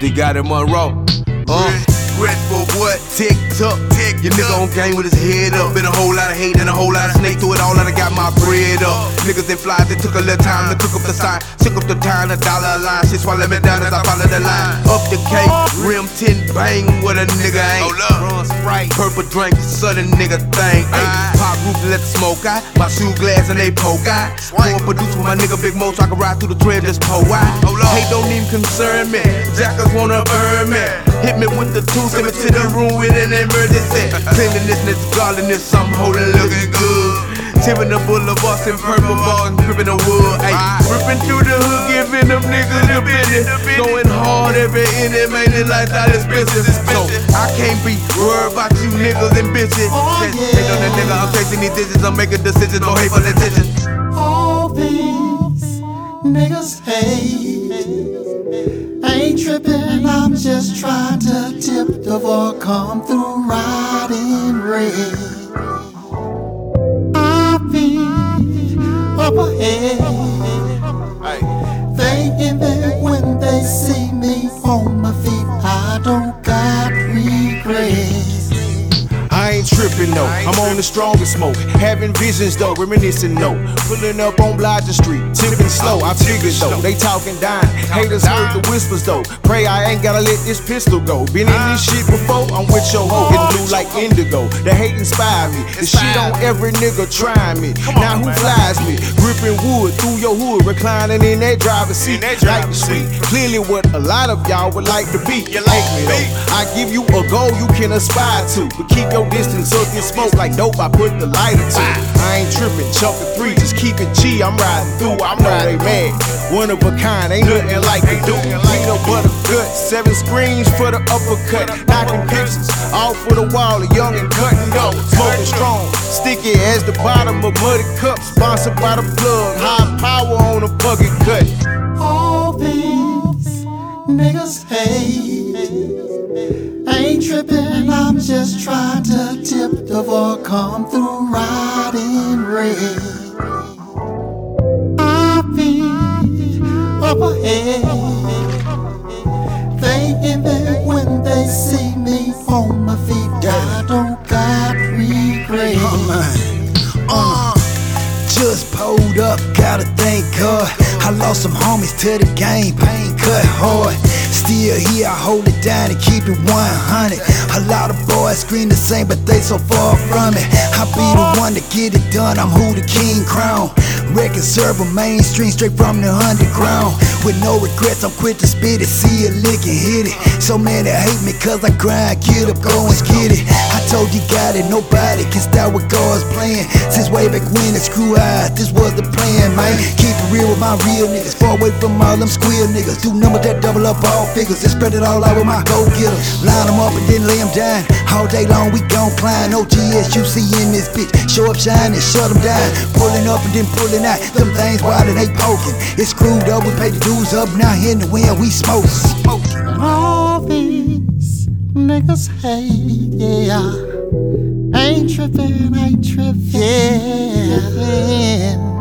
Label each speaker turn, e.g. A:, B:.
A: D-Gotti Monroe. Uh.
B: Regret for what?
A: Tick tock,
B: Tick
A: Your nigga on game with his head up. Been a whole lot of hate and a whole lot of snake through it all. And I got my bread up. Niggas and flies, they took a little time to cook up the sign. Took up the time, the dollar a line. Shit swallow me down as I follow the line. Up the cake, rim 10 bang, what a nigga ain't.
B: Hold up.
A: Sprite, purple drink, sudden nigga thing. Ay, pop roof let the smoke out. My shoe glass and they poke out. Pour produce with my nigga Big Moe so I can ride through the trail just pour out. Hate don't even concern me. Jackers wanna burn me. Hit me with the two, send me to the room with an emergency. Cleanliness, this godliness, I'm holding looking good. Tipping the boulevard in purple bars and gripping the wood. Ay, ripping through the hood, giving them niggas the business. Made it that expensive. So I can't be worried about you niggas and bitches. Oh, just Take on the nigga, I'm chasing these digits, I'm making decisions, no hate for the attention.
C: All these niggas hate. Ain't tripping, I'm just trying to tip the ball, come through riding red. I be up ahead,
D: tripping though, I'm on the strongest smoke. Having visions though, reminiscing though. Pulling up on Blodgett Street, tipping slow. I figured though, they talking dying. Haters heard the whispers though. Pray I ain't gotta let this pistol go. Been in this shit before, I'm with your hoe. Getting blue like indigo. The hate inspired me. The shit on every nigga trying me. Now who flies me? Gripping wood through your hood, reclining in that driver's seat. Like the street. Clearly what a lot of y'all would like to be.
B: You like
D: me? though. I give you a goal you can aspire to. But keep your distance so get smoke like dope. I put the lighter to. I ain't tripping, of three, just keep it G. I'm riding through, I'm they mad. One of a kind, ain't nothing like they do. Peanut butter gut, seven screens for the uppercut. Knocking pictures off for the wall, young and cutting up. Smoking strong, sticky as the bottom of muddy cup. Sponsored by the plug, high power on a bucket cut.
C: All these niggas hate. Ain't tripping, I'm just trying to the ball, come through riding red. I be up ahead, thinking that when they see me on my feet, I don't got regrets.
E: Uh, just pulled up, got a thank God. Lost some homies to the game, pain cut hard. Still here, I hold it down and keep it 100. A lot of boys scream the same, but they so far from it. I be the one to get it done, I'm who the king crown. Record server mainstream, straight from the underground. With no regrets, I'm quick to spit it, see it, lick it, hit it. So many hate me cause I grind, get up, go and get it. I told you got it, nobody can stop what God's playing. Since way back when the screw eyes, this was the plan, man. Keep it real with my real niggas, far away from all them squeal niggas. Do numbers that double up all figures, and spread it all out with my go getters. Line them up and then lay them down. All day long we gon' climb, no GSUC in this bitch. Show up, shine, and shut them down. Pulling up and then pulling out. Them things wild and they poking. It's screwed up, we pay the dues up. Now in the wind we.
C: And all these niggas hate, yeah. Ain't tripping, ain't tripping. And